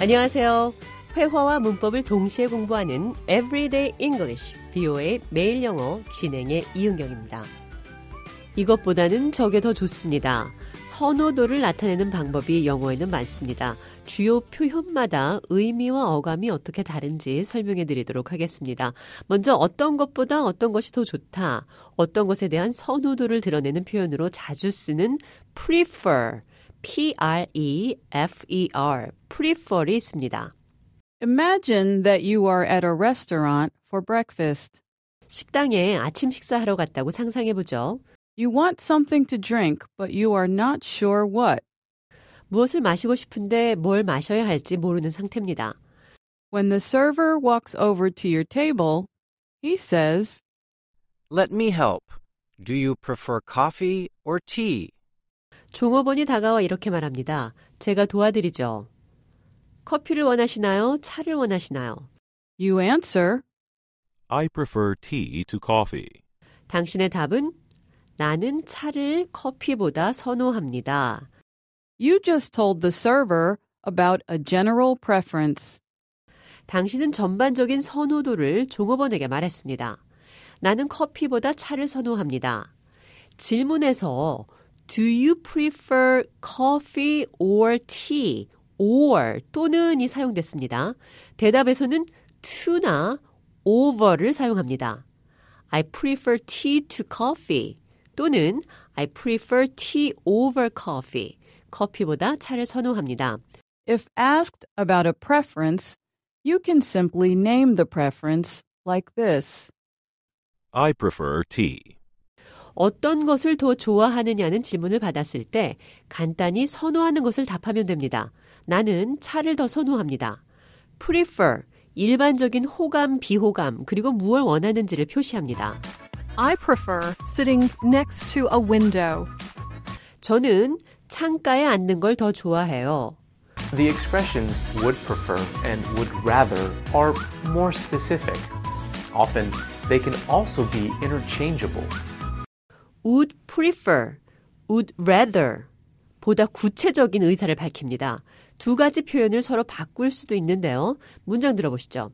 안녕하세요. 회화와 문법을 동시에 공부하는 Everyday English, BO의 매일 영어 진행의 이은경입니다. 이것보다는 저게 더 좋습니다. 선호도를 나타내는 방법이 영어에는 많습니다. 주요 표현마다 의미와 어감이 어떻게 다른지 설명해 드리도록 하겠습니다. 먼저 어떤 것보다 어떤 것이 더 좋다, 어떤 것에 대한 선호도를 드러내는 표현으로 자주 쓰는 prefer, P-R-E-F-E-R, prefer이 있습니다. Imagine that you are at a restaurant for breakfast. 식당에 아침 식사하러 갔다고 상상해 보죠. You want something to drink, but you are not sure what. 무엇을 마시고 싶은데 뭘 마셔야 할지 모르는 상태입니다. When the server walks over to your table, he says, Let me help. Do you prefer coffee or tea? 종업원이 다가와 이렇게 말합니다. 제가 도와드리죠. 커피를 원하시나요? 차를 원하시나요? You answer, I prefer tea to coffee. 당신의 답은 나는 차를 커피보다 선호합니다. You just told the server about a general preference. 당신은 전반적인 선호도를 종업원에게 말했습니다. 나는 커피보다 차를 선호합니다. 질문에서 Do you prefer coffee or tea? or 또는이 사용됐습니다. 대답에서는 to나 over를 사용합니다. I prefer tea to coffee 또는 I prefer tea over coffee. 커피보다 차를 선호합니다. If asked about a preference, you can simply name the preference like this. I prefer tea. 어떤 것을 더 좋아하느냐는 질문을 받았을 때 간단히 선호하는 것을 답하면 됩니다. 나는 차를 더 선호합니다. prefer, 일반적인 호감, 비호감, 그리고 무엇을 원하는지를 표시합니다. I prefer sitting next to a window. 저는 창가에 앉는 걸 더 좋아해요. The expressions would prefer and would rather are more specific. Often, they can also be interchangeable. Would prefer, would rather 보다 구체적인 의사를 밝힙니다. 두 가지 표현을 서로 바꿀 수도 있는데요. 문장 들어보시죠.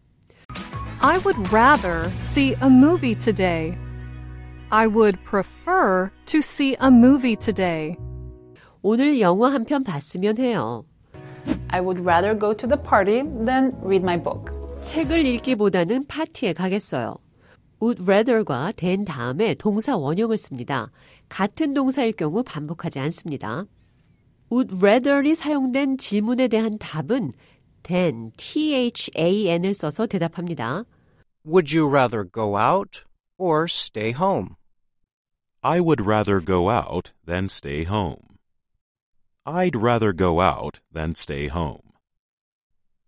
I would rather see a movie today. I would prefer to see a movie today. 오늘 영화 한 편 봤으면 해요. I would rather go to the party than read my book. 책을 읽기보다는 파티에 가겠어요. Would rather과 된 다음에 동사 원형을 씁니다. 같은 동사일 경우 반복하지 않습니다. would rather이 사용된 질문에 대한 답은 than, than을 써서 대답합니다. Would you rather go out or stay home? I would rather go out than stay home. I'd rather go out than stay home.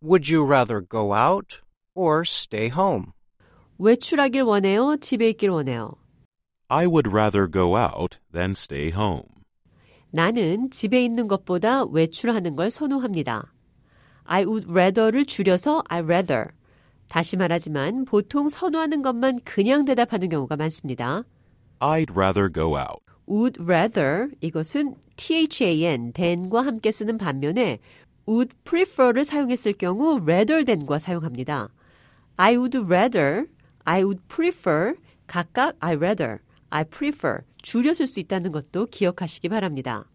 Would you rather go out or stay home? 외출하길 원해요? 집에 있길 원해요? I would rather go out than stay home. 나는 집에 있는 것보다 외출하는 걸 선호합니다. I would rather를 줄여서 I rather. 다시 말하지만 보통 선호하는 것만 그냥 대답하는 경우가 많습니다. I'd rather go out. would rather 이것은 than than과 함께 쓰는 반면에 would prefer를 사용했을 경우 rather than과 사용합니다. I would rather, I would prefer 각각 I rather, I prefer 줄여 쓸 수 있다는 것도 기억하시기 바랍니다.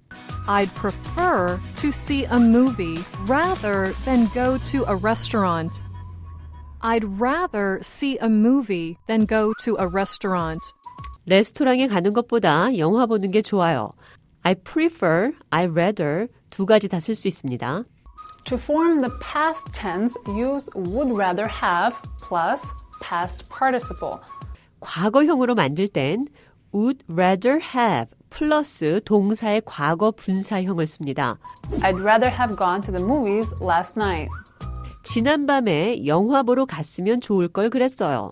I'd prefer to see a movie rather than go to a restaurant. I'd rather see a movie than go to a restaurant. 레스토랑에 가는 것보다 영화 보는 게 좋아요. I prefer, I rather 두 가지 다 쓸 수 있습니다. To form the past tense, use would rather have plus past participle. 과거형으로 만들 땐 would rather have 플러스 동사의 과거 분사형을 씁니다. I'd rather have gone to the movies last night. 지난밤에 영화 보러 갔으면 좋을 걸 그랬어요.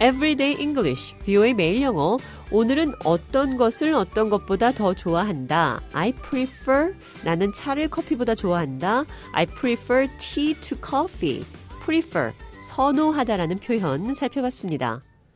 Everyday English, 비오의 매일 영어. 오늘은 어떤 것을 어떤 것보다 더 좋아한다. I prefer, 나는 차를 커피보다 좋아한다. I prefer tea to coffee. prefer, 선호하다라는 표현 살펴봤습니다.